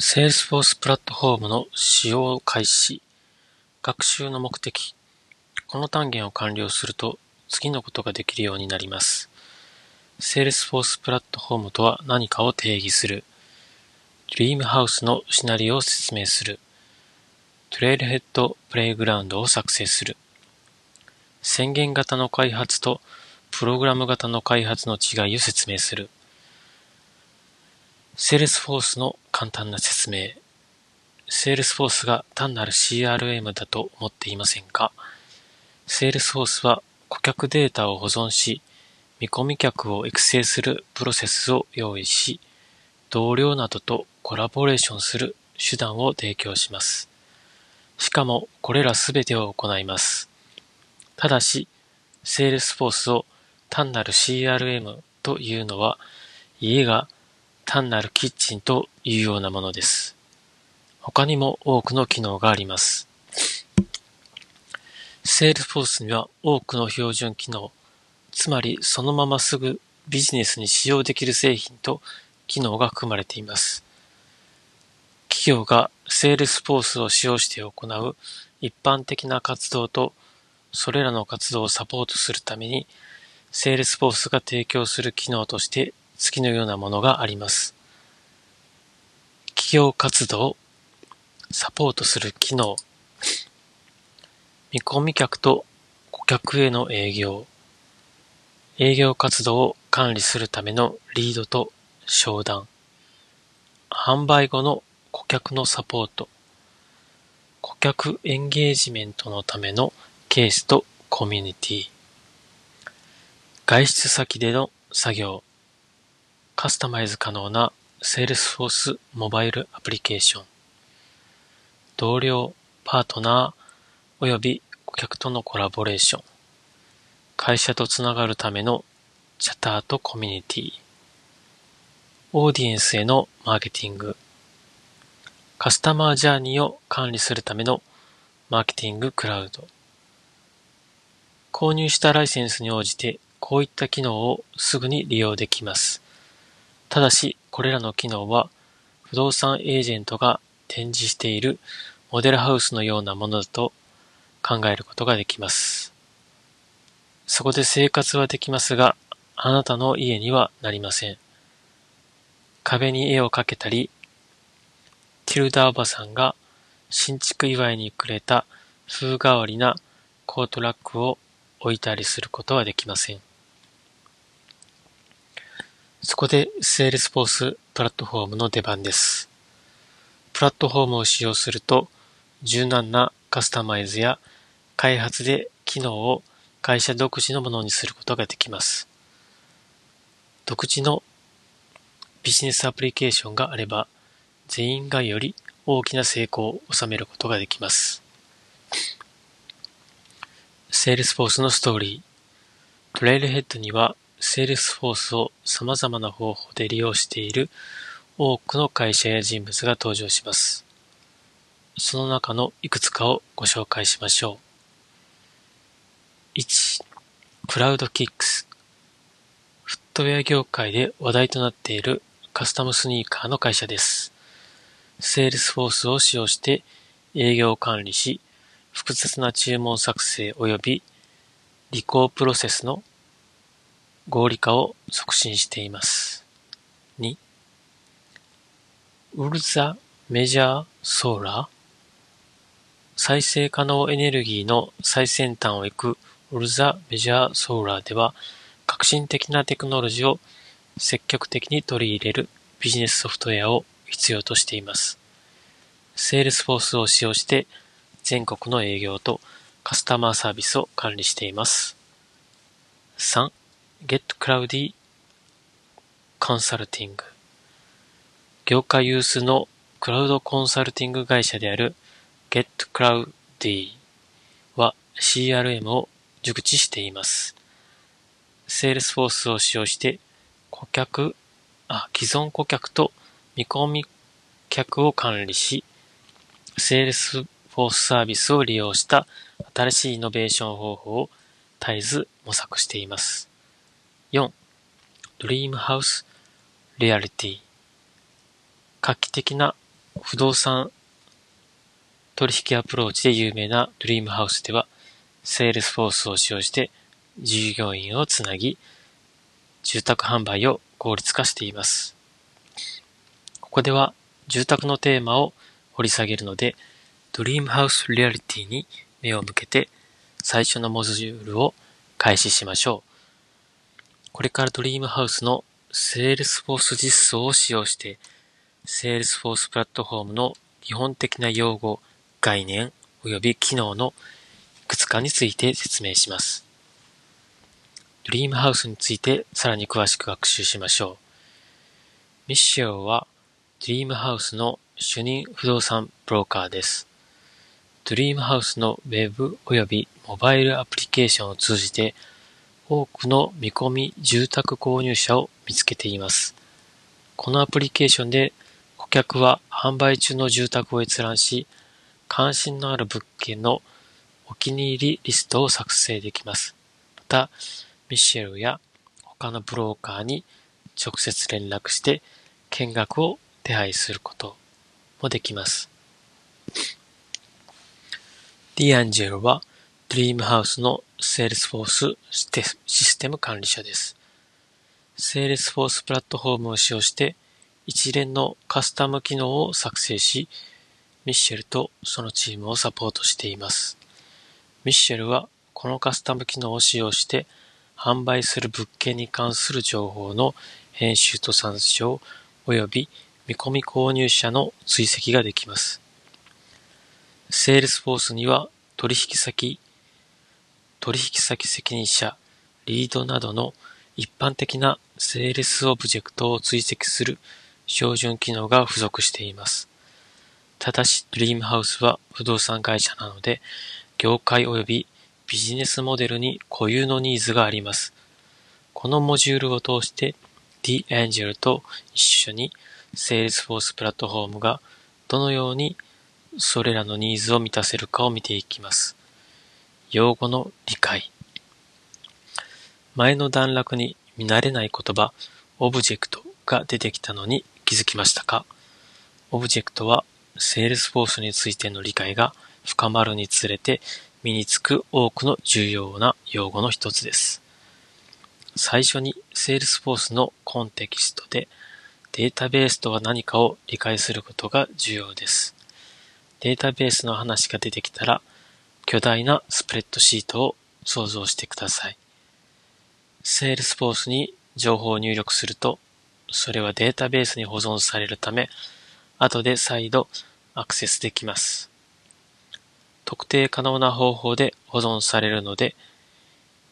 Salesforce プラットフォームの使用開始。学習の目的。この単元を完了すると次のことができるようになります。Salesforce プラットフォームとは何かを定義する。Dreamhouse のシナリオを説明する。Trailhead プレイグラウンドを作成する。宣言型の開発とプログラム型の開発の違いを説明する。Salesforce の簡単な説明。Salesforce が単なる CRM だと思っていませんか ?Salesforce は顧客データを保存し、見込み客を育成するプロセスを用意し、同僚などとコラボレーションする手段を提供します。しかも、これらすべてを行います。ただし、Salesforce を単なる CRM というのは、家が単なるキッチンというようなものです。他にも多くの機能があります。Salesforce には多くの標準機能、つまりそのまますぐビジネスに使用できる製品と機能が含まれています。企業が Salesforce を使用して行う一般的な活動とそれらの活動をサポートするために Salesforce が提供する機能として次のようなものがあります。企業活動、サポートする機能、見込み客と顧客への営業、営業活動を管理するためのリードと商談、販売後の顧客のサポート、顧客エンゲージメントのためのケースとコミュニティ、外出先での作業、カスタマイズ可能な Salesforce モバイルアプリケーション。同僚、パートナー、及び顧客とのコラボレーション。会社とつながるためのチャターとコミュニティ。オーディエンスへのマーケティング。カスタマージャーニーを管理するためのマーケティングクラウド。購入したライセンスに応じてこういった機能をすぐに利用できます。ただし、これらの機能は、不動産エージェントが展示しているモデルハウスのようなものだと考えることができます。そこで生活はできますが、あなたの家にはなりません。壁に絵を描けたり、ティルダーおばさんが新築祝いにくれた風変わりなコートラックを置いたりすることはできません。そこで Salesforce プラットフォームの出番です。プラットフォームを使用すると、柔軟なカスタマイズや開発で機能を会社独自のものにすることができます。独自のビジネスアプリケーションがあれば、全員がより大きな成功を収めることができます。Salesforce のストーリー。トレイルヘッドには Salesforce を様々な方法で利用している多くの会社や人物が登場します。その中のいくつかをご紹介しましょう。1、クラウドキックス。フットウェア業界で話題となっているカスタムスニーカーの会社です。Salesforce を使用して営業を管理し、複雑な注文作成及び履行プロセスの合理化を促進しています。2. ウルザ・メジャー・ソーラー再生可能エネルギーの最先端を行く Ursa Major Solar では革新的なテクノロジーを積極的に取り入れるビジネスソフトウェアを必要としています。セールスフォースを使用して全国の営業とカスタマーサービスを管理しています。3. GetCloudy Consulting 業界有数のクラウドコンサルティング会社である GetCloudy は CRM を熟知しています。Salesforce を使用して顧客、あ、既存顧客と見込み客を管理し、Salesforce サービスを利用した新しいイノベーション方法を絶えず模索しています。4. DreamHouse Realty 画期的な不動産取引アプローチで有名な DreamHouse では、セールスフォースを使用して従業員をつなぎ、住宅販売を効率化しています。ここでは住宅のテーマを掘り下げるので、 DreamHouse Realty に目を向けて最初のモジュールを開始しましょう。これからドリームハウスのセールスフォース実装を使用して、セールスフォースプラットフォームの基本的な用語、概念及び機能のいくつかについて説明します。ドリームハウスについてさらに詳しく学習しましょう。ミッシェルはドリームハウスの主任不動産ブローカーです。ドリームハウスのウェブ及びモバイルアプリケーションを通じて多くの見込み住宅購入者を見つけています。このアプリケーションで顧客は販売中の住宅を閲覧し、関心のある物件のお気に入りリストを作成できます。また、ミシェルや他のブローカーに直接連絡して見学を手配することもできます。ディアンジェルはドリームハウスのセールスフォースシステム管理者です。セールスフォースプラットフォームを使用して一連のカスタム機能を作成し、ミッシェルとそのチームをサポートしています。ミッシェルはこのカスタム機能を使用して販売する物件に関する情報の編集と参照及び見込み購入者の追跡ができます。セールスフォースには取引先取引先責任者、リードなどの一般的なセールスオブジェクトを追跡する標準機能が付属しています。ただし、ドリームハウスは不動産会社なので、業界及びビジネスモデルに固有のニーズがあります。このモジュールを通して The Angel と一緒に Salesforce プラットフォームがどのようにそれらのニーズを満たせるかを見ていきます。用語の理解。前の段落に見慣れない言葉、オブジェクトが出てきたのに気づきましたか？オブジェクトは、セールスフォースについての理解が深まるにつれて身につく多くの重要な用語の一つです。最初にセールスフォースのコンテキストでデータベースとは何かを理解することが重要です。データベースの話が出てきたら、巨大なスプレッドシートを想像してください。セールスフォースに情報を入力すると、それはデータベースに保存されるため、後で再度アクセスできます。特定可能な方法で保存されるので、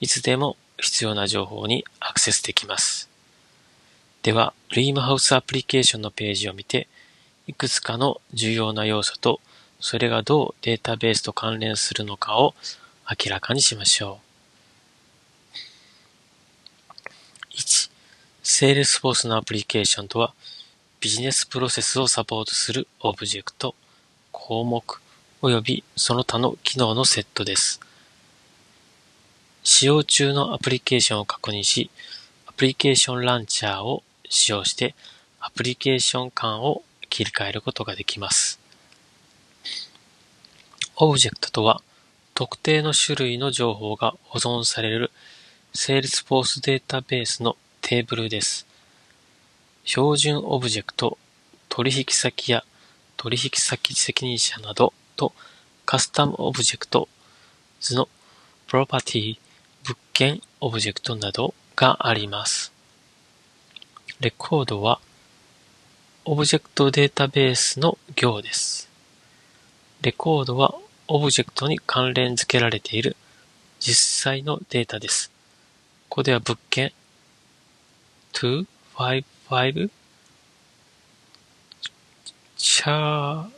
いつでも必要な情報にアクセスできます。では、ドリームハウスアプリケーションのページを見て、いくつかの重要な要素とそれがどうデータベースと関連するのかを明らかにしましょう。1、Salesforce のアプリケーションとは、ビジネスプロセスをサポートするオブジェクト、項目、及びその他の機能のセットです。使用中のアプリケーションを確認し、アプリケーションランチャーを使用して、アプリケーション間を切り替えることができます。オブジェクトとは、特定の種類の情報が保存される Salesforce データベースのテーブルです。標準オブジェクト、取引先や取引先責任者などとカスタムオブジェクト図のプロパティ、物件オブジェクトなどがあります。レコードはオブジェクトデータベースの行です。レコードはオブジェクトに関連付けられている実際のデータです。ここでは物件255チャー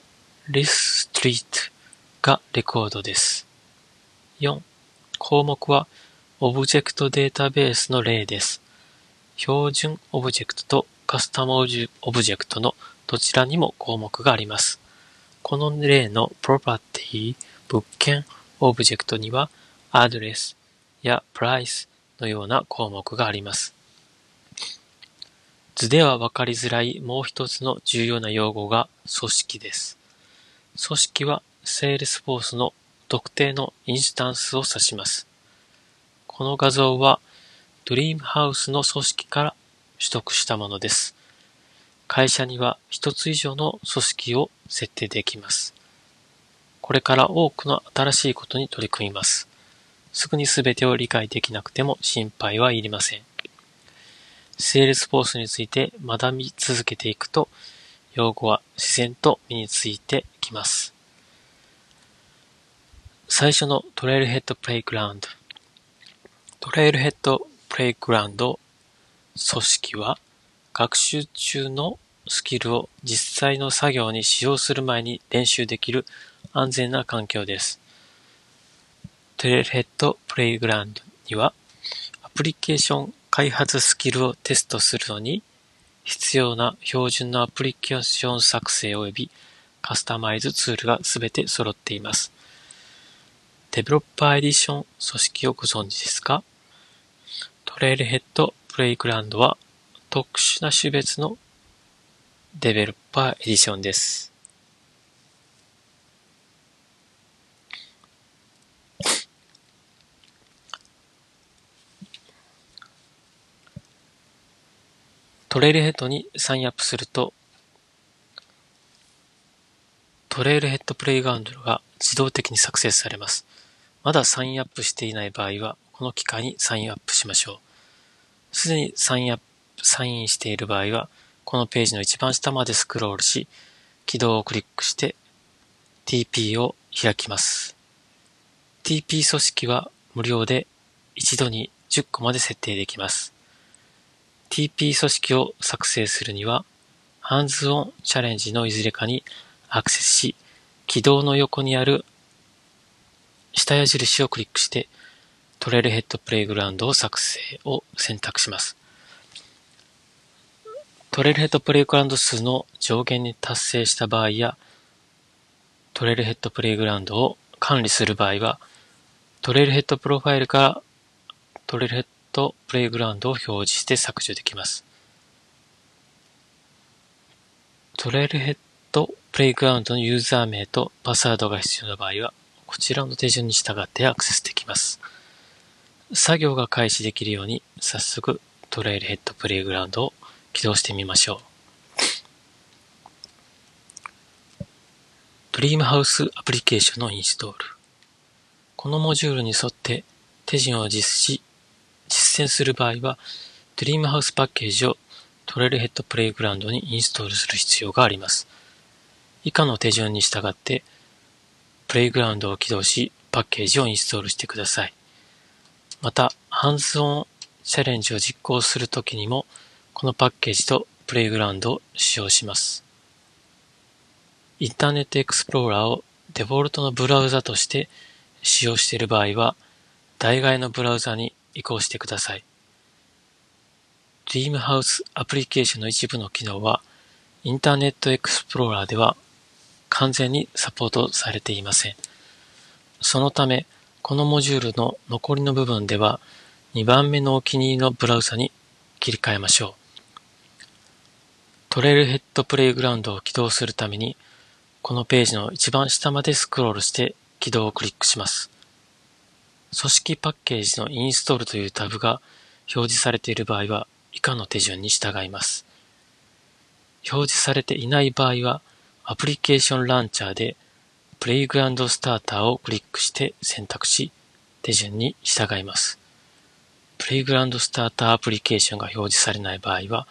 リストリートがレコードです。4項目はオブジェクトデータベースの列です。標準オブジェクトとカスタムオブジェクトのどちらにも項目があります。この例の プロパティ 物件オブジェクトにはアドレスやプライスのような項目があります。図ではわかりづらいもう一つの重要な用語が組織です。組織はセールスフォースの特定のインスタンスを指します。この画像はドリームハウスの組織から取得したものです。会社には一つ以上の組織を設定できます。これから多くの新しいことに取り組みます。すぐに全てを理解できなくても心配はいりません。セールスフォースについて学び続けていくと、用語は自然と身についてきます。最初のトレイルヘッドプレイグラウンド。トレイルヘッドプレイグラウンド組織は学習中のスキルを実際の作業に使用する前に練習できる安全な環境です。トレルヘッドプレイグラウンドにはアプリケーション開発スキルをテストするのに必要な標準のアプリケーション作成及びカスタマイズツールがすべて揃っています。デベロッパーエディション組織をご存知ですか？トレイルヘッドプレイグラウンドは特殊な種別のデベロッパーエディションです。トレイルヘッドにサインアップすると、トレイルヘッドプレイグラウンドが自動的に作成されます。まだサインアップしていない場合は、この機会にサインアップしましょう。すでにサインアップ、サインしている場合は、このページの一番下までスクロールし、起動をクリックして TP を開きます。TP 組織は無料で一度に10個まで設定できます。TP 組織を作成するには、ハンズオンチャレンジのいずれかにアクセスし、起動の横にある下矢印をクリックして、トレイルヘッドプレイグラウンドを作成を選択します。トレイルヘッドプレイグラウンド数の上限に達成した場合や、トレイルヘッドプレイグラウンドを管理する場合は、トレイルヘッドプロファイルからトレイルヘッとプレイグラウンドを表示して削除できます。トレイルヘッドプレイグラウンドのユーザー名とパスワードが必要な場合は、こちらの手順に従ってアクセスできます。作業が開始できるように、早速トレイルヘッドプレイグラウンドを起動してみましょう。ドリームハウスアプリケーションのインストール。このモジュールに沿って手順を実施実践する場合は、ドリームハウスパッケージをトレイルヘッドプレイグラウンドにインストールする必要があります。以下の手順に従って、プレイグラウンドを起動し、パッケージをインストールしてください。また、ハンズオンチャレンジを実行するときにも、このパッケージとプレイグラウンドを使用します。インターネットエクスプローラーをデフォルトのブラウザとして使用している場合は、代替のブラウザに移行してください。Dreamhouse アプリケーションの一部の機能は、インターネットエクスプローラーでは完全にサポートされていません。そのため、このモジュールの残りの部分では、2番目のお気に入りのブラウザに切り替えましょう。トレイルヘッドプレイグラウンドを起動するために、このページの一番下までスクロールして起動をクリックします。組織パッケージのインストールというタブが表示されている場合は以下の手順に従います。表示されていない場合はアプリケーションランチャーでプレイグラウンドスターターをクリックして選択し手順に従います。プレイグラウンドスターターアプリケーションが表示されない場合は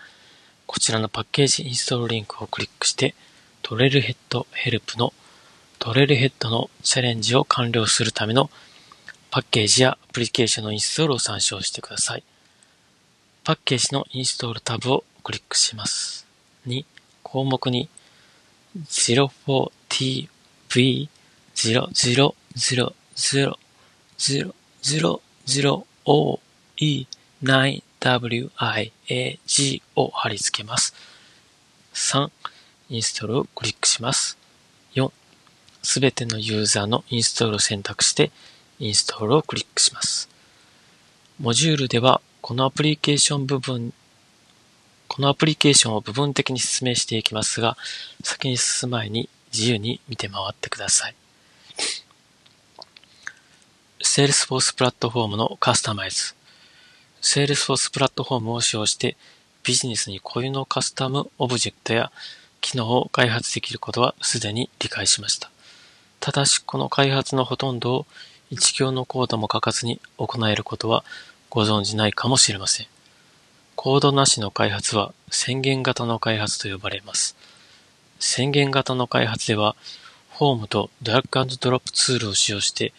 こちらのパッケージインストールリンクをクリックしてトレルヘッドヘルプのトレルヘッドのチャレンジを完了するためのパッケージやアプリケーションのインストールを参照してください。パッケージのインストールタブをクリックします。2、項目に 04TV000000OE9 wiag を貼り付けます。3、インストールをクリックします。4、すべてのユーザーのインストールを選択してインストールをクリックします。モジュールでは、このアプリケーション部分、このアプリケーションを部分的に説明していきますが、先に進む前に自由に見て回ってください。Salesforce プラットフォームのカスタマイズ。Salesforce プラットフォームを使用してビジネスに固有のカスタムオブジェクトや機能を開発できることはすでに理解しました。ただし、この開発のほとんどを一行のコードも書かずに行えることはご存じないかもしれません。コードなしの開発は宣言型の開発と呼ばれます。宣言型の開発では、フォームとドラッグドロップツールを使用して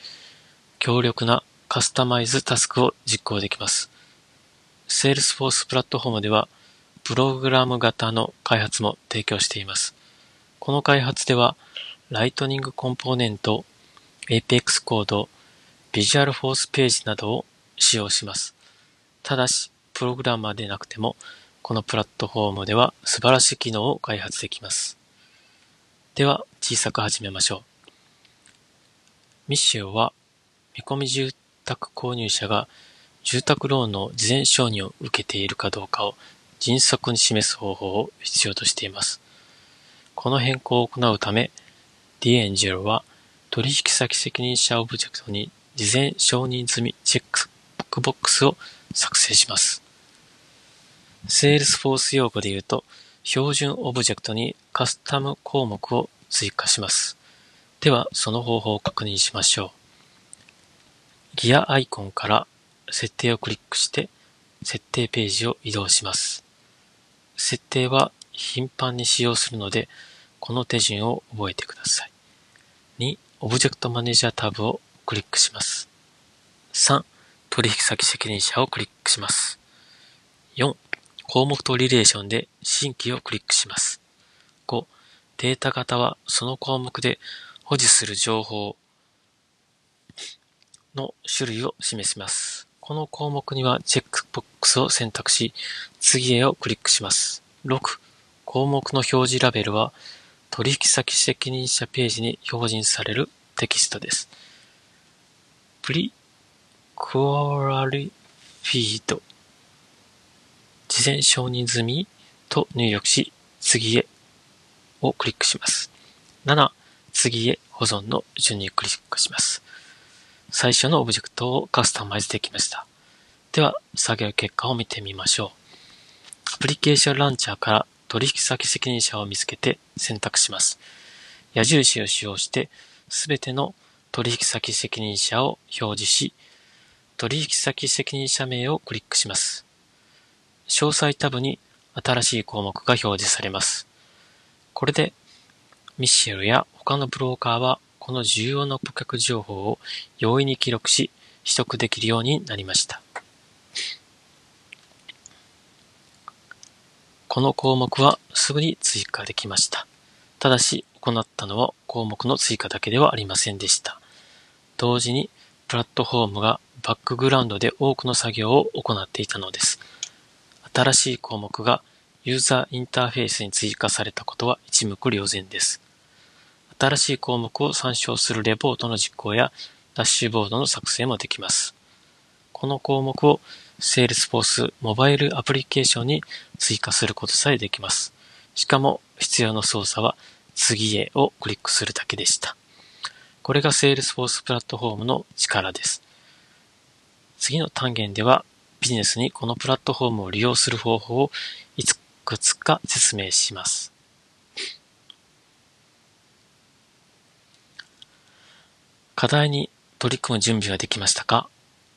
強力なカスタマイズタスクを実行できます。Salesforce プラットフォームでは、プログラム型の開発も提供しています。この開発では、ライトニングコンポーネント、Apex コード、Visual Force ページなどを使用します。ただし、プログラマーでなくても、このプラットフォームでは素晴らしい機能を開発できます。では、小さく始めましょう。ミッションは、見込み住宅購入者が住宅ローンの事前承認を受けているかどうかを迅速に示す方法を必要としています。この変更を行うため、DAngel は取引先責任者オブジェクトに事前承認済みチェックボックスを作成します。Salesforce 用語で言うと、標準オブジェクトにカスタム項目を追加します。では、その方法を確認しましょう。ギアアイコンから設定をクリックして、設定ページを移動します。設定は頻繁に使用するので、この手順を覚えてください。2、オブジェクトマネージャータブをクリックします。3、取引先責任者をクリックします。4、項目とリレーションで新規をクリックします。5、データ型はその項目で保持する情報の種類を示します。この項目にはチェックボックスを選択し、次へをクリックします。6、項目の表示ラベルは取引先責任者ページに表示されるテキストです。プリクオラリフィード事前承認済みと入力し、次へをクリックします。7、次へ保存の順にクリックします。最初のオブジェクトをカスタマイズできました。では、作業結果を見てみましょう。アプリケーションランチャーから取引先責任者を見つけて選択します。矢印を使用して、すべての取引先責任者を表示し、取引先責任者名をクリックします。詳細タブに新しい項目が表示されます。これで、ミッシェルや他のブローカーはこの重要な顧客情報を容易に記録し、取得できるようになりました。この項目はすぐに追加できました。ただし、行ったのは項目の追加だけではありませんでした。同時に、プラットフォームがバックグラウンドで多くの作業を行っていたのです。新しい項目がユーザーインターフェースに追加されたことは一目瞭然です。新しい項目を参照するレポートの実行やダッシュボードの作成もできます。この項目を Salesforce モバイルアプリケーションに追加することさえできます。しかも必要な操作は次へをクリックするだけでした。これが Salesforce プラットフォームの力です。次の単元ではビジネスにこのプラットフォームを利用する方法をいくつか説明します。課題に取り組む準備はできましたか？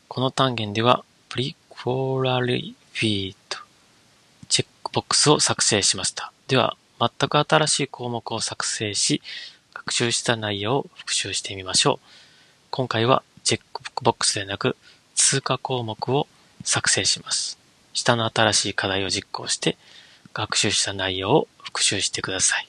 この単元では、プリコーラリフィードチェックボックスを作成しました。では、全く新しい項目を作成し、学習した内容を復習してみましょう。今回はチェックボックスでなく、通過項目を作成します。下の新しい課題を実行して、学習した内容を復習してください。